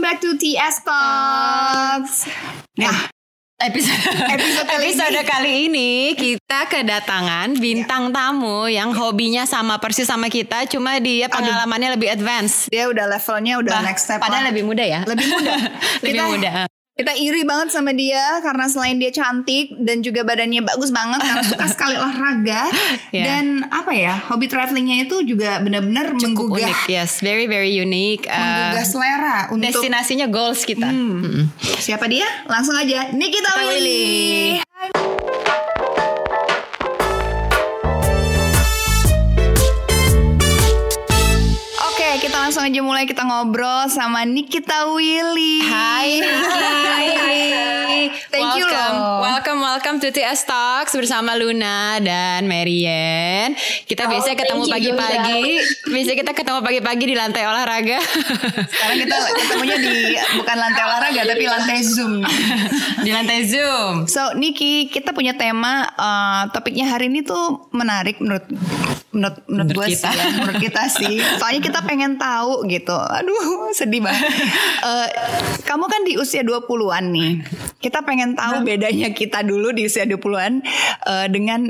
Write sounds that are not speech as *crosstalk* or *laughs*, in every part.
welcome back to TS Talks. Nah, Episode, Episode kali episode ini. kali ini kita kedatangan bintang tamu yang hobinya sama persis sama kita, cuma dia pengalamannya lebih advance. dia udah levelnya udah Bah, next step. Padahal lah. lebih muda ya. lebih muda. *laughs* lebih Kita- muda. Kita iri banget sama dia karena selain dia cantik dan juga badannya bagus banget karena suka *laughs* sekali olahraga Ya. dan apa ya hobi travelingnya itu juga benar-benar menggugah unik, yes, very very unique. Uh, menggugah selera untuk destinasinya goals kita. Hmm. Siapa dia? Langsung aja Nikita Kita Willy. Willy. Langsung aja mulai kita ngobrol sama Nikita Willy. Hai Niki. Thank you welcome, loh. welcome, welcome to TS Talks bersama Luna dan Marian. Kita Oh, biasanya ketemu you, pagi-pagi. Biasanya kita ketemu pagi-pagi di lantai olahraga. Sekarang kita ketemunya di bukan lantai olahraga tapi lantai Zoom. *laughs* di lantai Zoom. So Niki, kita punya tema eh, topiknya hari ini tuh menarik menurut menurut menurut, Menurut gue kita. sih ya, menurut kita sih. Soalnya kita pengen tahu gitu. Aduh, *laughs* sedih banget. *laughs* Eh, kamu kan di usia 20-an nih. Kita pengen tahu bedanya kita dulu di usia 20-an eh, dengan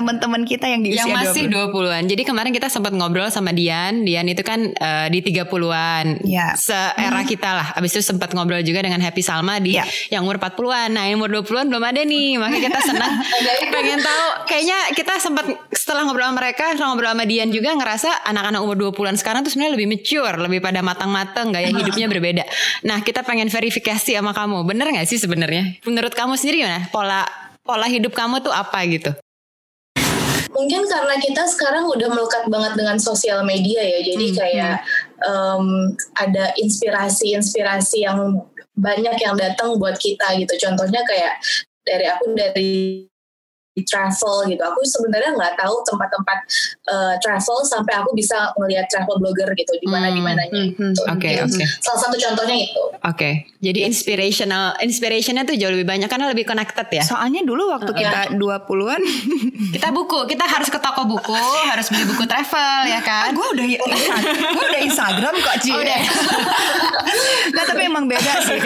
teman-teman kita yang di Yang usia masih 20. 20-an. Jadi kemarin kita sempat ngobrol sama Dian. Dian itu kan eh, di 30-an. Ya. Seera kita lah. Abis itu sempat ngobrol juga dengan Happy Salma di Ya. yang umur 40-an. Nah, yang umur 20-an belum ada nih. Makanya kita senang *laughs* pengen tahu. Kayaknya kita sempat setelah ngobrol sama mereka, setelah ngobrol sama Dian juga ngerasa anak-anak umur 20-an sekarang tuh sebenarnya lebih mature, lebih pada matang-matang, gaya hidupnya berbeda. Nah, kita pengen verifikasi sama kamu. Bener gak sih sebenarnya? Menurut kamu sendiri gimana? Pola pola hidup kamu tuh apa gitu? Mungkin karena kita sekarang udah melekat banget dengan sosial media ya. Jadi Hmm, kayak em, ada inspirasi-inspirasi yang banyak yang datang buat kita gitu. Contohnya kayak dari aku dari travel gitu. Aku sebenarnya nggak tahu tempat-tempat uh, travel sampai aku bisa melihat travel blogger gitu di mana di hmm, mananya. Hmm, hmm. Gitu. Oke oke. Salah satu contohnya itu. Oke. Okay. Jadi inspirational, inspirationnya tuh jauh lebih banyak karena lebih connected ya. Soalnya dulu waktu kita dua uh, an *laughs* kita buku, kita harus ke toko buku, harus beli buku travel ya kan. Ah, gue udah *laughs* gue udah Instagram kok cie Oh, udah. nah tapi emang beda sih.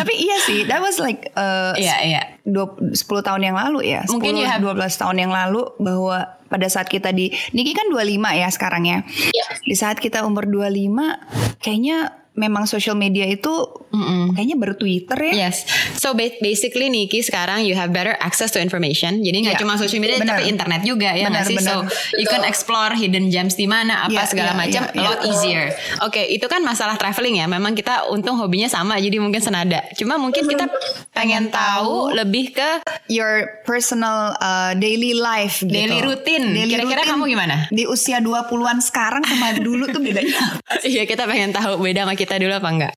tapi iya sih, that was like uh, yeah, yeah 20, 10 tahun yang lalu ya. 10, Mungkin ya. 12 tahun yang lalu Bahwa pada saat kita di Niki kan 25 ya sekarang ya. Yeah. Di saat kita umur 25 Kayaknya memang social media itu Mm-mm. kayaknya baru Twitter ya. Yes. So ba- basically Niki sekarang you have better access to information. Jadi nggak Iya, cuma social media benar. tapi internet juga ya nggak Benar, sih. So benar. you can explore hidden gems di mana apa Iya, segala iya, macam iya, a lot iya. easier. Oke, itu kan masalah traveling ya. Memang kita untung hobinya sama jadi mungkin senada. Cuma mungkin kita pengen tahu lebih ke Your personal uh, daily life gitu. Daily routine. Daily Kira-kira routine kamu gimana? Di usia 20-an sekarang sama dulu tuh bedanya. *laughs* Iya kita pengen tahu beda sama kita dulu apa enggak?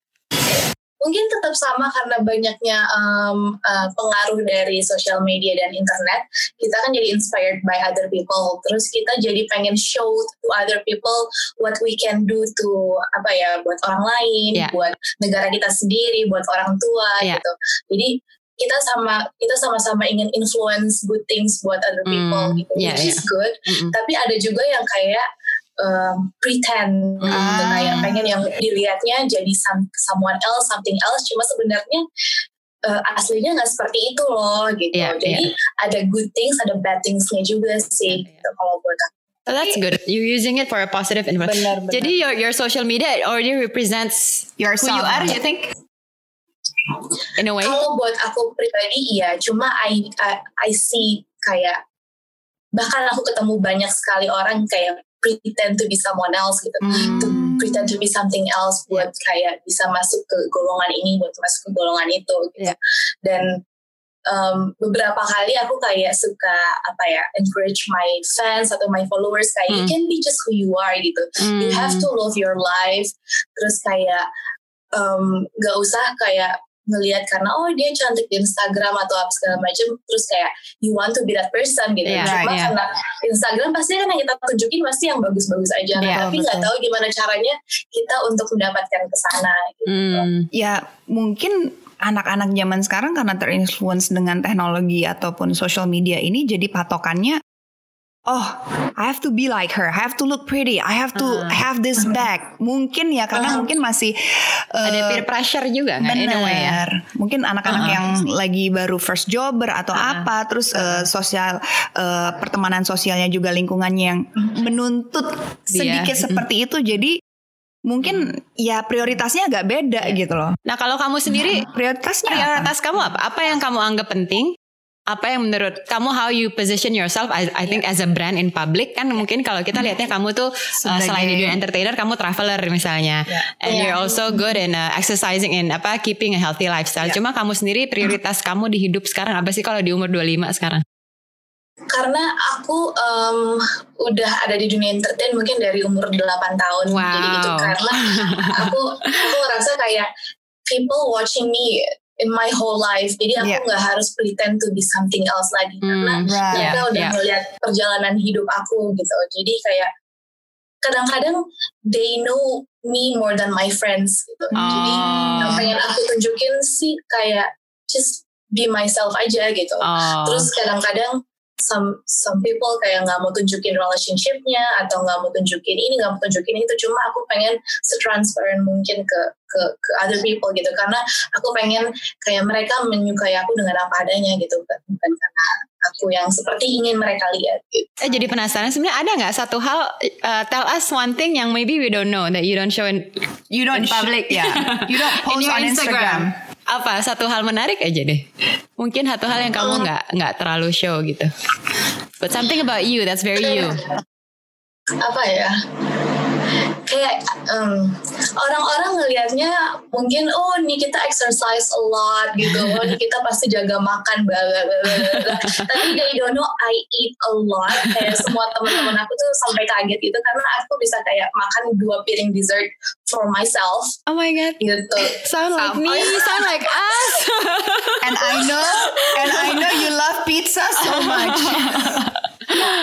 Mungkin tetap sama karena banyaknya um, uh, pengaruh dari sosial media dan internet kita kan jadi inspired by other people terus kita jadi pengen show to other people what we can do to apa ya buat orang lain Yeah. buat negara kita sendiri buat orang tua Yeah. gitu jadi kita sama kita sama-sama ingin influence good things buat other people Hmm, gitu yeah, which is good Mm-mm. tapi ada juga yang kayak um, pretend gitu Ah. kayak pengen yang dilihatnya jadi some, someone else something else cuma sebenarnya uh, aslinya nggak seperti itu loh gitu Iya, jadi ada good things ada bad thingsnya juga sih Iya, iya. gitu, kalau buat aku So that's good. You're using it for a positive influence. Benar, benar. Jadi your your social media already represents who Yourself. you are. You think? In a way. kalau buat aku pribadi iya cuma I, I I see kayak bahkan aku ketemu banyak sekali orang kayak pretend to be someone else gitu to Hmm. pretend to be something else buat kayak bisa masuk ke golongan ini buat masuk ke golongan itu gitu Yeah. dan um, beberapa kali aku kayak suka apa ya encourage my fans atau my followers kayak you Hmm. can be just who you are gitu you have to love your life terus kayak um, gak usah kayak ngelihat karena oh dia cantik di Instagram atau apa segala macam terus kayak you want to be that person gitu Iya, cuma iya. karena Instagram pasti kan yang kita tunjukin pasti yang bagus-bagus aja Iya, tapi nggak tahu gimana caranya kita untuk mendapatkan ke sana gitu. Hmm. Ya mungkin anak-anak zaman sekarang karena terinfluence dengan teknologi ataupun social media ini jadi patokannya oh I have to be like her, I have to look pretty, I have to Uh. have this *laughs* bag. Mungkin ya karena mungkin masih Ada eh, peer pressure juga kan in a way ya. Mungkin anak-anak yang lagi baru first jobber atau apa, terus eh, sosial eh, pertemanan sosialnya juga lingkungannya yang menuntut sedikit seperti itu, jadi mungkin ya prioritasnya agak beda gitu loh. Nah kalau kamu sendiri Prioritasnya apa? prioritas kamu apa? Apa yang kamu anggap penting? Apa yang menurut kamu how you position yourself I, I think as a brand in public kan mungkin kalau kita lihatnya kamu tuh uh, selain di dunia entertainer kamu traveler misalnya and Iya. you're also good in uh, exercising in apa keeping a healthy lifestyle. Iya. Cuma kamu sendiri prioritas kamu di hidup sekarang apa sih kalau di umur 25 sekarang? karena aku em, udah ada di dunia entertain mungkin dari umur 8 tahun Wow. jadi gitu karena aku aku ngerasa kayak people watching me in my whole life jadi aku Yeah. nggak harus pretend to be something else lagi karena Hmm, Right. mereka Yeah, udah yeah. melihat perjalanan hidup aku gitu jadi kayak kadang-kadang they know me more than my friends gitu jadi Oh. yang pengen aku tunjukin sih kayak just be myself aja gitu Oh. Terus kadang-kadang some some people kayak nggak mau tunjukin relationshipnya atau nggak mau tunjukin ini nggak mau tunjukin itu cuma aku pengen setransparent mungkin ke ke ke other people gitu karena aku pengen kayak mereka menyukai aku dengan apa adanya gitu bukan karena aku yang seperti ingin mereka lihat gitu. Eh jadi penasaran sebenarnya ada nggak satu hal uh, tell us one thing yang maybe we don't know that you don't show in You don't in public yeah. *laughs* You don't post your on Instagram. Apa satu hal menarik aja deh. Mungkin satu hal yang kamu nggak nggak terlalu show gitu. But something about you that's very you. apa ya kayak em, orang-orang ngelihatnya mungkin oh nih kita exercise a lot gitu *laughs* oh nih kita pasti jaga makan bla bla tapi they don't know I eat a lot kayak semua teman-teman aku tuh sampai kaget gitu karena aku bisa kayak makan dua piring dessert for myself Oh my god. gitu Sound like me, sound like us. And I know, and I know you love pizza so much. *laughs*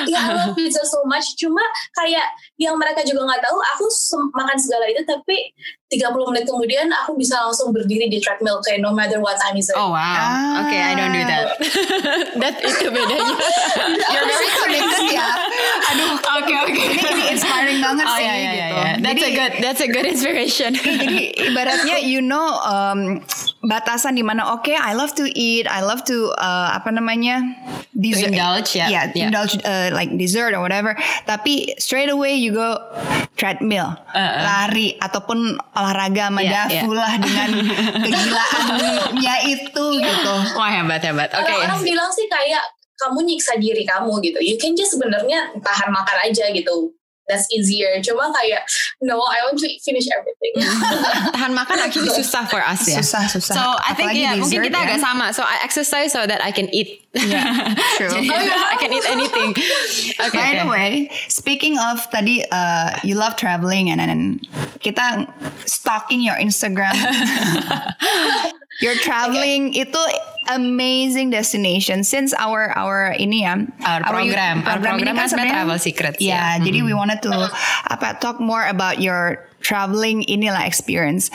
ya I love pizza so much cuma kayak yang mereka juga nggak tahu aku makan segala itu tapi 30 menit kemudian aku bisa langsung berdiri di treadmill kayak no matter what time is it Oh wow. Ah. Okay, I don't do that. *laughs* that itu bedanya. *laughs* You're very connected ya. Aduh, Oke oke. ini, ini inspiring banget Oh sih ya ya gitu. ya. That's Jadi- a good that's a good inspiration. Jadi ibaratnya you know um, batasan di mana oke I love to eat, I love to uh, apa namanya dessert, indulge, ya. yeah, Yeah. indulge uh, like dessert or whatever. Tapi straight away you go treadmill, Uh-uh. lari ataupun olahraga sama Yeah, Dafu yeah. lah dengan *laughs* kegilaannya itu gitu. Wah hebat hebat. Oke. orang-orang bilang sih kayak kamu nyiksa diri kamu gitu you can just sebenarnya tahan makan aja gitu that's easier cuma kayak no I want to finish everything *laughs* Tahan makan actually susah for us ya. Susah, susah. So I think Apalagi ya mungkin dessert kita ya. agak sama. So I exercise so that I can eat. Yeah, *laughs* true. Jadi I can eat anything. Okay. By the okay. way, speaking of tadi uh, you love traveling and then kita stalking your Instagram. *laughs* your traveling itu amazing destination since our our ini ya Our program, our program ini kan sebenarnya Travel Secrets Ya, ya. jadi we wanted to apa talk more about your traveling inilah experience.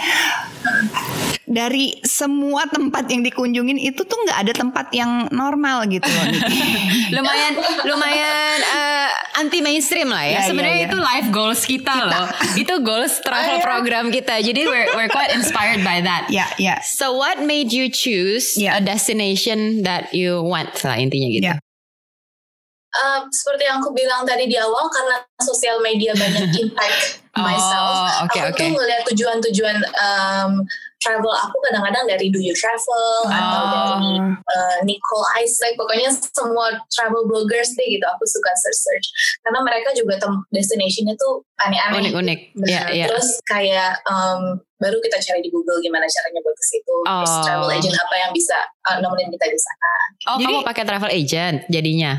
Dari semua tempat yang dikunjungin itu tuh nggak ada tempat yang normal gitu loh. *laughs* Lumayan lumayan eh, anti mainstream lah ya. Ya, Sebenarnya ya, ya. itu life goals kita, loh. itu goals travel program kita. Jadi we're we're quite inspired by that. Ya, ya. So what made you choose Yeah. a destination that you went lah intinya gitu? Yeah. Um, seperti yang aku bilang tadi di awal karena sosial media banyak *laughs* impact Oh, myself. oke, aku oke. tuh ngeliat tujuan-tujuan um, travel aku kadang-kadang dari Do You Travel atau Oh. dari uh, Nicole Isaac. Pokoknya semua travel bloggers deh gitu aku suka search-search. Karena mereka juga tem- destinationnya tuh aneh-aneh. Unik-unik. Iya, iya. Terus kayak um, baru kita cari di Google gimana caranya buat ke situ. Terus Oh. travel agent apa yang bisa uh, nemenin kita di sana. Oh, Jadi- kamu pakai travel agent jadinya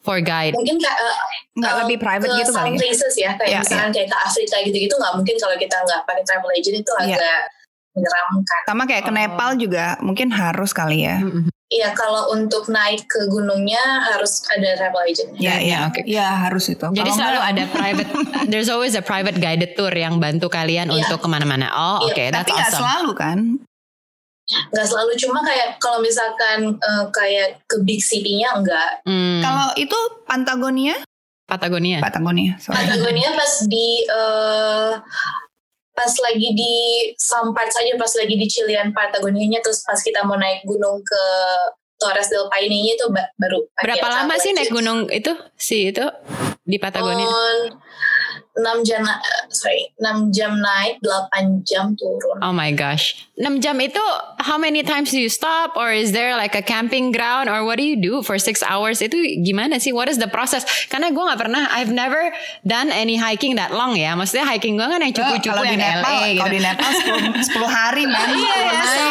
for guide. Mungkin kayak uh, Nggak uh, lebih private ke gitu some kali ya? places ya kayak Iya, misalkan kayak ke Afrika gitu-gitu nggak mungkin kalau kita nggak pakai travel agent itu Iya. agak menyeramkan. Sama kayak ke Oh. Nepal juga mungkin harus kali ya. Iya kalau untuk naik ke gunungnya harus ada travel agent. Ya, Ya, ya, oke. Ya harus itu. Jadi Kalau selalu ada private, *laughs* there's always a private guided tour yang bantu kalian Iya. untuk ke mana-mana. Oh, oke, Iya, that's tapi nggak awesome. selalu kan? Nggak selalu cuma kayak kalau misalkan eh, kayak ke big city-nya enggak. Hmm. Kalau itu Patagonia Patagonia. Patagonia. Sorry. Patagonia pas di uh, pas lagi di some parts saja pas lagi di Chilean Patagonianya terus pas kita mau naik gunung ke Torres del Paine itu ba- baru Berapa lama sih naik gunung itu? Si itu di Patagonia? On 6 jam na- sorry 6 jam naik 8 jam turun Oh my gosh. 6 jam itu how many times do you stop or is there like a camping ground or what do you do for 6 hours? Itu gimana sih? What is the process? Karena gue nggak pernah I've never done any hiking that long ya. Maksudnya hiking gue kan yang cukup-cukup kalau di yang Nepal, LA gitu. kalau di Nepal 10, 10 *laughs* hari man. Iya, Kalau ya, so,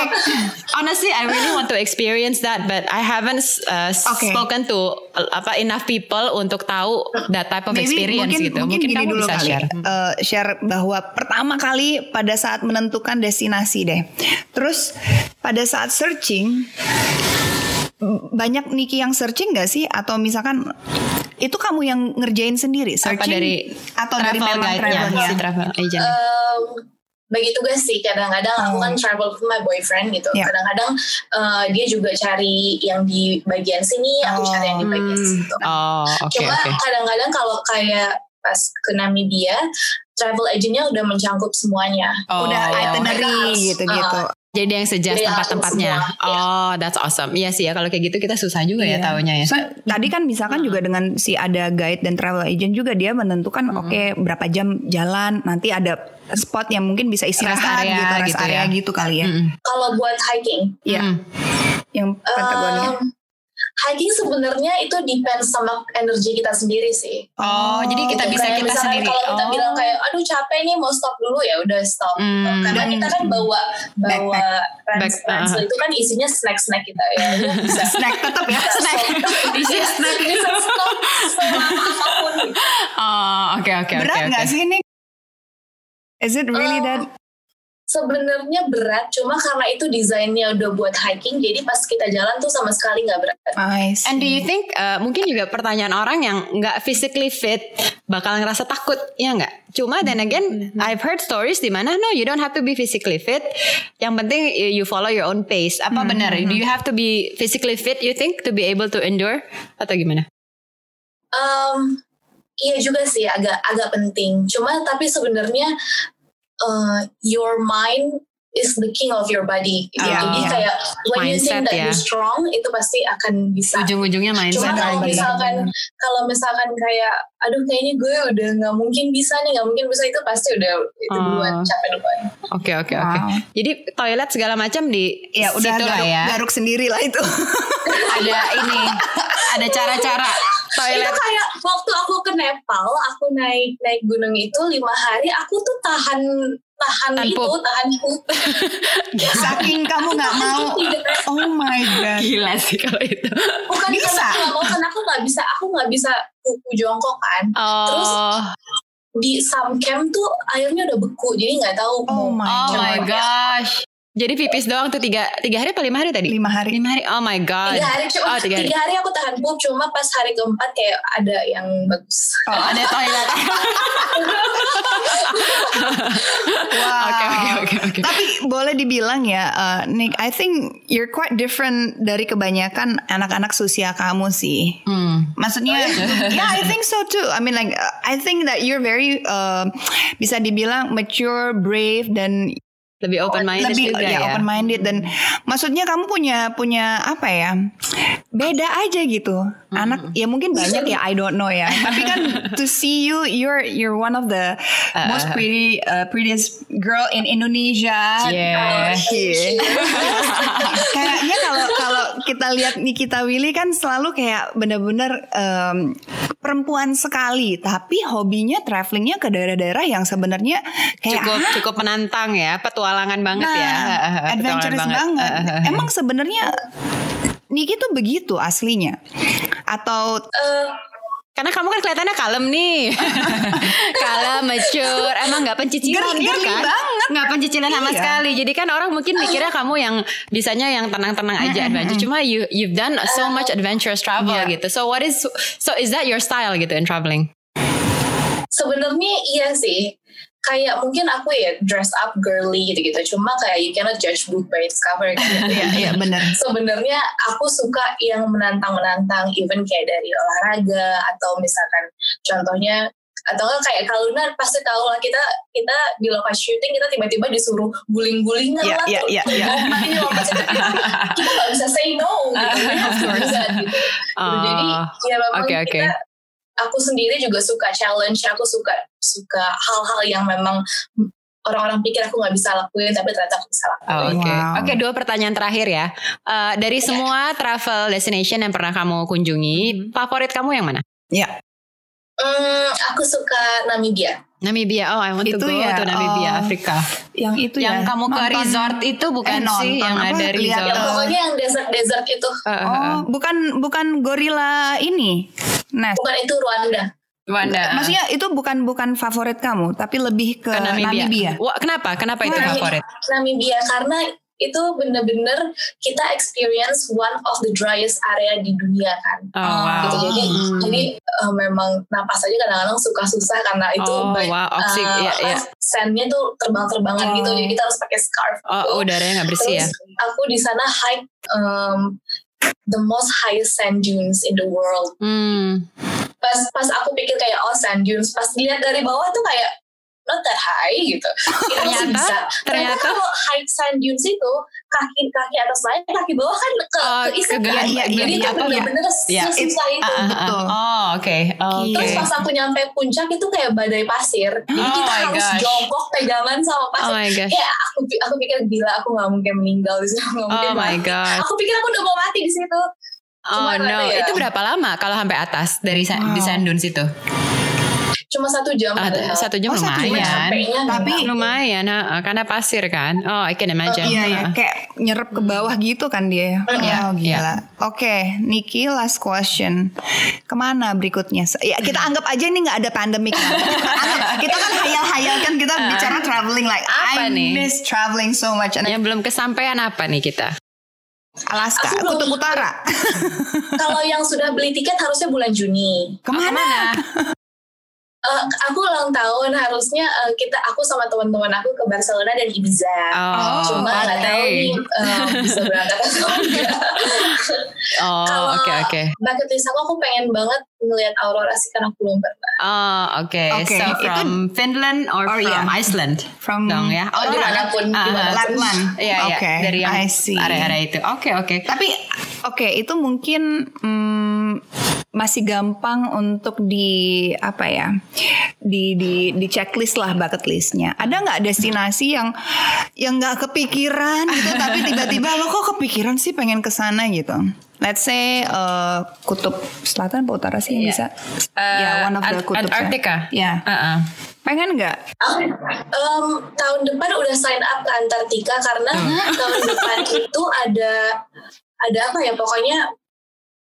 honestly, I really want to experience that, but I haven't uh, Okay. spoken to uh, apa enough people untuk tahu that type of Maybe experience mungkin, gitu. Mungkin, gini kamu dulu bisa kali. share. Eh, share bahwa pertama kali pada saat menentukan destinasi deh. Terus pada saat searching banyak Niki yang searching gak sih atau misalkan itu kamu yang ngerjain sendiri Apa searching dari atau dari travel memang travelnya? si travel agent. Um, bagi tugas sih kadang-kadang aku Oh. kan travel with my boyfriend gitu Ya. kadang-kadang uh, dia juga cari yang di bagian sini aku cari yang di bagian Hmm. situ Oh, oke cuma oke. kadang-kadang kalau kayak pas ke Namibia travel agentnya udah mencangkup semuanya Oh, Udah Mereka itinerary gitu-gitu. Jadi yang sejas Jadi tempat-tempatnya. semua, Oh, that's awesome. Iya sih ya kalau kayak gitu kita susah juga ya Iya. tahunya ya. So, tadi kan misalkan juga dengan si ada guide dan travel agent juga dia menentukan oke berapa jam jalan nanti ada spot yang mungkin bisa istirahat area gitu rest gitu area ya. gitu kali ya. Mm-mm. kalau buat hiking Iya. Mm. Yang Patagonia. um, hiking sebenarnya itu depends sama energi kita sendiri sih Oh, jadi kita Gitu. bisa Kayak kita sendiri. Kalau kita Oh. bilang kayak, aduh capek nih mau stop dulu ya udah stop. Hmm. Karena Dan- kita kan bawa bawa Back- rans- ransel uh-huh. itu kan isinya snack snack kita ya. *laughs* Bisa snack tetap ya. *laughs* snack. *laughs* Isinya snack. Bisa stop selama apa pun. Oh, oke oke oke. Berat nggak sih ini? Is it really Oh, that? Sebenarnya berat, cuma karena itu desainnya udah buat hiking, jadi pas kita jalan tuh sama sekali nggak berat. And do you think uh, mungkin juga pertanyaan orang yang nggak physically fit bakal ngerasa takut ya nggak? Cuma then again I've heard stories di mana no you don't have to be physically fit. Yang penting you you follow your own pace. Apa benar? Do you have to be physically fit you think to be able to endure atau gimana? Um, iya juga sih agak agak penting. Cuma tapi sebenarnya uh, your mind is the king of your body. Gitu. Iya, Jadi iya. kayak when you Mindset think that ya. you're strong itu pasti akan bisa. Ujung-ujungnya Cuma mindset. kalau benar, misalkan kalau misalkan kayak aduh kayaknya gue udah nggak mungkin bisa nih nggak mungkin bisa itu pasti udah itu Oh. duluan capek duluan. Oke oke oke. Wow. Jadi toilet segala macam di Ya udah situ lah garuk, ya. garuk sendiri lah itu. Ada ini, ada cara-cara Itu toilet. kayak waktu aku ke Nepal, aku naik naik gunung itu lima hari, aku tuh tahan tahan Tahan itu, tahan pup. *laughs* Saking kamu nggak mau. Oh my god. Gila sih kalau itu. Bukan Bisa. karena aku nggak mau, aku nggak bisa, aku nggak bisa kuku jongkok kan. Terus Oh, di some camp tuh airnya udah beku, jadi nggak tahu Oh mau my oh god. my gosh. Jadi pipis doang tuh tiga tiga hari apa lima hari tadi? Lima hari. Lima hari. Oh my god. Tiga hari, cuma Oh tiga hari. tiga hari aku tahan pup, cuma pas hari keempat kayak ada yang bagus. Oh, ada toilet. Wow. *laughs* Oke oke oke oke. Tapi boleh dibilang ya, uh, Nick, I think you're quite different dari kebanyakan anak-anak seusia kamu sih. Hmm. Maksudnya, *laughs* yeah, I think so too. I mean, like, uh, I think that you're very uh, bisa dibilang mature, brave, dan Lebih open minded lebih juga ya, ya. open minded dan maksudnya kamu punya punya apa ya beda aja gitu anak ya mungkin banyak ya I don't know ya *laughs* tapi kan to see you you're you're one of the most pretty uh, prettiest girl in Indonesia Yeah. Iya. *laughs* kayaknya kalau kalau kita lihat Nikita Willy kan selalu kayak bener-bener em, perempuan sekali tapi hobinya travelingnya ke daerah-daerah yang sebenarnya kayak Cukup "Hah? cukup menantang ya, petualangan banget Nah, ya. adventurous Petualangan banget. Emang sebenarnya Niki tuh begitu aslinya, atau Eh, Karena kamu kan kelihatannya kalem nih. *laughs* kalem, mature. Emang nggak pencicilan ya geri kan? banget. Nggak pencicilan sama Iya. sekali. Jadi kan orang mungkin mikirnya kamu yang bisanya yang tenang-tenang aja adventure. Cuma you you've done so much adventurous travel Iya. gitu. So what is so is that your style gitu in traveling? sebenarnya iya sih kayak mungkin aku ya dress up girly gitu-gitu cuma kayak you cannot judge book by its cover gitu *laughs* Iya, iya benar. sebenarnya aku suka yang menantang-menantang even kayak dari olahraga atau misalkan contohnya atau enggak kayak kalau Luna pasti tahu lah kita kita di lokasi syuting kita tiba-tiba disuruh guling-gulingan Iya, lah iya, tuh. iya, iya. Lomba ini lomba sih, tapi kita nggak bisa say no gitu we have to do that gitu. Gitu. jadi ya memang oke, oke. kita aku sendiri juga suka challenge aku suka suka hal-hal yang memang orang-orang pikir aku nggak bisa lakuin tapi ternyata aku bisa lakuin Oh, Oke, Wow. oke dua pertanyaan terakhir ya. Eh, dari semua travel destination yang pernah kamu kunjungi, favorit kamu yang mana? Ya, Hmm, aku suka Namibia Namibia. Oh, I want to Itu go ya, to Namibia, oh, Afrika. yang itu yang ya. kamu ke nonton- resort itu bukan eh, sih yang apa, ada resort. yang pokoknya yang desert desert itu eh, eh. Oh, bukan bukan gorila ini. Nah, bukan itu Rwanda Wanda. maksudnya itu bukan bukan favorit kamu, tapi lebih ke, ke Namibia. Namibia. Wah, kenapa? Kenapa itu Nami- favorit? Namibia karena itu bener-bener kita experience one of the driest area di dunia kan Oh, wow. gitu jadi Hmm. jadi eh, memang napas aja kadang-kadang suka susah karena itu Oh, baik- wow, oksig, eh, iya, apa, iya. sandnya tuh terbang-terbangan Oh. gitu jadi kita harus pakai scarf gitu. Oh, udaranya nggak bersih ya? Terus aku di sana hike um, the most highest sand dunes in the world Hmm. pas pas aku pikir kayak oh sand dunes pas dilihat dari bawah tuh kayak not that high gitu Kita Ternyata- bisa. ternyata- kalau hike sand dunes itu kaki kaki atas naik kaki bawah kan ke Oh, ke- kan iya, iya, jadi iya, itu apa, bener-bener iya. sesusah itu Ah, ah, ah. Betul. Oh, oke. Oke. Terus pas aku nyampe puncak itu kayak badai pasir, jadi Oh kita harus gosh. jongkok pegangan sama Oh pasir. my gosh. Ya aku aku pikir gila aku nggak mungkin meninggal di situ, mungkin Oh my mati. gosh. Aku pikir aku udah mau mati di situ. Oh Cuma no, ya. itu berapa lama kalau sampai atas dari Wow. di sand dunes itu? Cuma satu jam. Ah, padahal. satu jam Oh, satu jam. lumayan. Tapi-. Lumayan, ah, karena pasir kan. Oh, I can imagine. Iya ya, Ah. kayak nyerap ke bawah gitu kan dia. Iya, oh, iya. gila. Oke, Niki last question. Ke mana berikutnya? Ya kita *laughs* anggap aja ini nggak ada pandemic lah. Anggap, kita kan hayal-hayal kan kita bicara traveling like Apa I nih? miss traveling so much. And Yang belum kesampaian apa nih kita? Alaska, Aku Kutub Utara. Kalau yang sudah beli tiket harusnya bulan Juni. Ke mana? *laughs* Eh, aku ulang tahun harusnya eh, kita aku sama teman-teman aku ke Barcelona dan Ibiza. Oh, Cuma nggak tahu pantai. nih eh, bisa berangkat atau enggak. *laughs* Oh, oke oke. bucket list aku aku pengen banget ngelihat aurora sih karena aku belum pernah. Oh, oke. Oke, So itu- from Finland or Or, from yeah. Iceland? From Dong ya. Oh, di mana pun, Ah, di mana pun. Lapland. Iya, iya. Dari yang area-area itu. Oke, oke. Tapi oke itu mungkin hmm, masih gampang untuk di apa ya di di di checklist lah bucket listnya. Ada nggak destinasi yang yang nggak kepikiran gitu tapi *laughs* tiba-tiba lo kok kepikiran sih pengen ke sana gitu. Let's say eh, kutub selatan atau utara sih yang Iya. bisa. Eh, ya one of the Ant- kutub. Antarctica? Ya. Uh-uh. Pengen nggak? Em, tahun depan udah sign up ke Antartika karena tahun depan itu ada ada apa ya pokoknya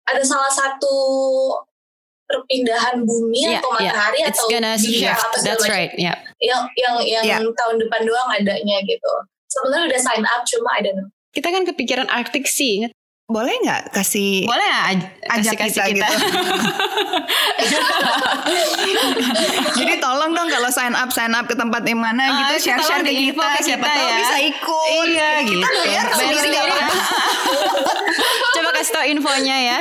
ada salah satu perpindahan bumi Yeah, atau yeah. matahari It's atau gonna shift. segala That's macam. right. Yeah. yang yang yang Yeah. tahun depan doang adanya gitu sebenarnya udah sign up cuma I don't know Kita kan kepikiran Arctic Sea. ingat? Boleh nggak kasih Boleh aj- ajak kasih-kasih kita, kita? *laughs* gitu. Jadi tolong dong kalau sign up sign up ke tempat yang mana Ah, gitu share share ke kita ke siapa kita tahu ya. bisa ikut. Iya, kita gitu. bayar sendiri nggak apa-apa. *laughs* Coba kasih tau infonya ya.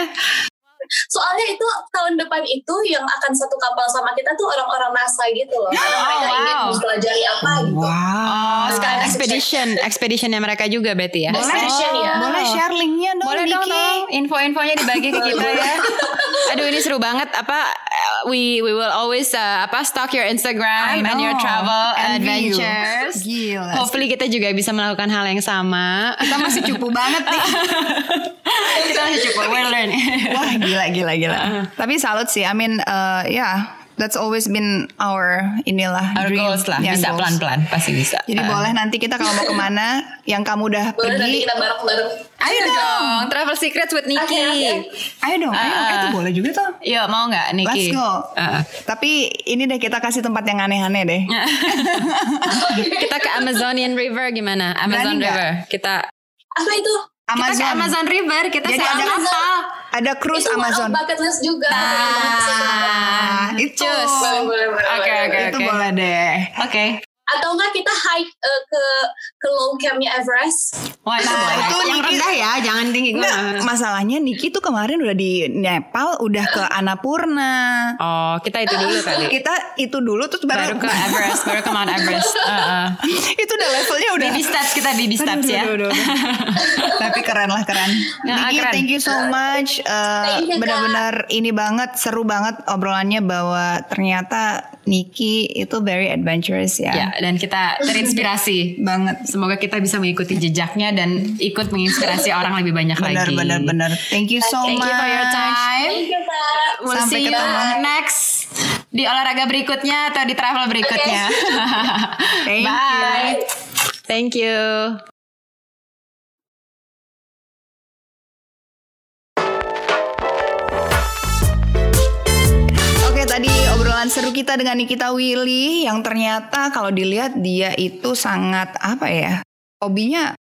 Soalnya itu tahun depan itu yang akan satu kapal sama kita tuh orang-orang NASA gitu loh karena Oh, mereka ingin wow. mempelajari apa gitu Wow. Oh, sekarang Nah, expedition, expeditionnya mereka juga berarti ya. Boleh, Expedition ya. boleh share linknya dong Boleh dong, tolong info-infonya dibagi ke kita ya. Aduh ini seru banget. Apa we we will always uh, apa stalk your Instagram and your travel you. adventures. Gila. Hopefully kita juga bisa melakukan hal yang sama. Kita masih cupu banget nih. *laughs* kita masih cukup well learned. Wah gila gila gila. Tapi salut sih. I mean uh, yeah, that's always been our inilah Our dream. goals lah, Yeah, bisa pelan-pelan pasti bisa. Jadi Uh, boleh nanti kita kalau mau ke mana yang kamu udah boleh nanti pergi, kita bareng-bareng Ayo dong, travel secrets with Nikki. Oke, oke. ayo dong, ayo, Ah, eh, itu boleh juga tuh. Yuk mau nggak Nikki? Let's go. Uh, Tapi ini deh kita kasih tempat yang aneh-aneh deh. *laughs* kita ke Amazonian River gimana? Amazon Berani? River. Kita apa itu Kita ke Amazon. Amazon River, kita Jadi ada- kapal. Ada cruise itu Amazon. Amazon. bucket list juga. Ah, itu. Cus. Boleh, boleh, boleh, Oke, boleh. oke, Itu oke. boleh deh. Oke. Atau enggak kita hike eh, ke ke low campnya Everest. Wah, itu Nah, itu yang Niki- rendah ya, jangan tinggi Enggak, masalahnya Niki tuh kemarin udah di Nepal, udah ke Annapurna. Oh, kita itu dulu kali. Kita itu dulu terus baru, Baru ke Everest, baru ke Mount Everest. *laughs* Heeh. itu udah levelnya udah Baby steps kita baby steps Aduh, ya. aduh, aduh, aduh. *laughs* Tapi keren lah keren. Ya, Niki, keren. thank you so much. Uh. Benar-benar ini banget seru banget obrolannya bahwa ternyata Niki itu very adventurous ya. Ya, dan kita terinspirasi. *laughs* Banget. Semoga kita bisa mengikuti jejaknya dan ikut menginspirasi *laughs* orang lebih banyak Benar lagi. benar benar. Thank you so Thank much. you for your time. Thank you, Kak. We'll Sampai see you ketemu. next di olahraga berikutnya atau di travel berikutnya. *laughs* Thank you. Bye. Thank you. Obrolan seru kita dengan Nikita Willy yang ternyata kalau dilihat dia itu sangat apa ya hobinya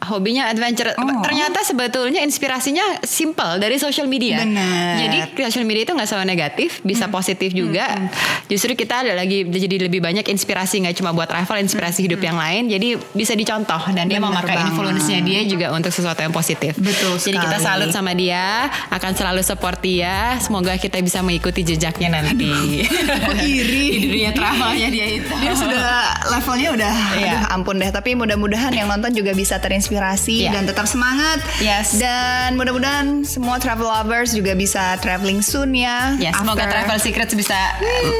Hobinya adventure. Oh. Ternyata sebetulnya inspirasinya simple dari social media. Benar. Jadi social media itu nggak selalu negatif, bisa positif juga. Justru kita ada lagi jadi lebih banyak inspirasi nggak cuma buat travel, inspirasi hidup yang lain. Jadi bisa dicontoh dan dia Benar memakai influence-nya dia juga untuk sesuatu yang positif. Betul Jadi kita sekali. salut sama dia, akan selalu support dia. Semoga kita bisa mengikuti jejaknya nanti. *laughs* kok iri. Di dunia travelnya dia itu. dia sudah levelnya udah Iya. aduh ampun deh tapi mudah-mudahan yang nonton juga bisa terinspirasi Iya. dan tetap semangat Yes. dan mudah-mudahan semua travel lovers juga bisa traveling soon ya semoga After- Travel Secrets bisa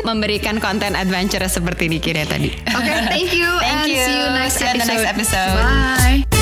memberikan konten adventure seperti Dikira tadi. Oke, thank you *laughs* Thank and you. see you next See you episode. next episode. Bye.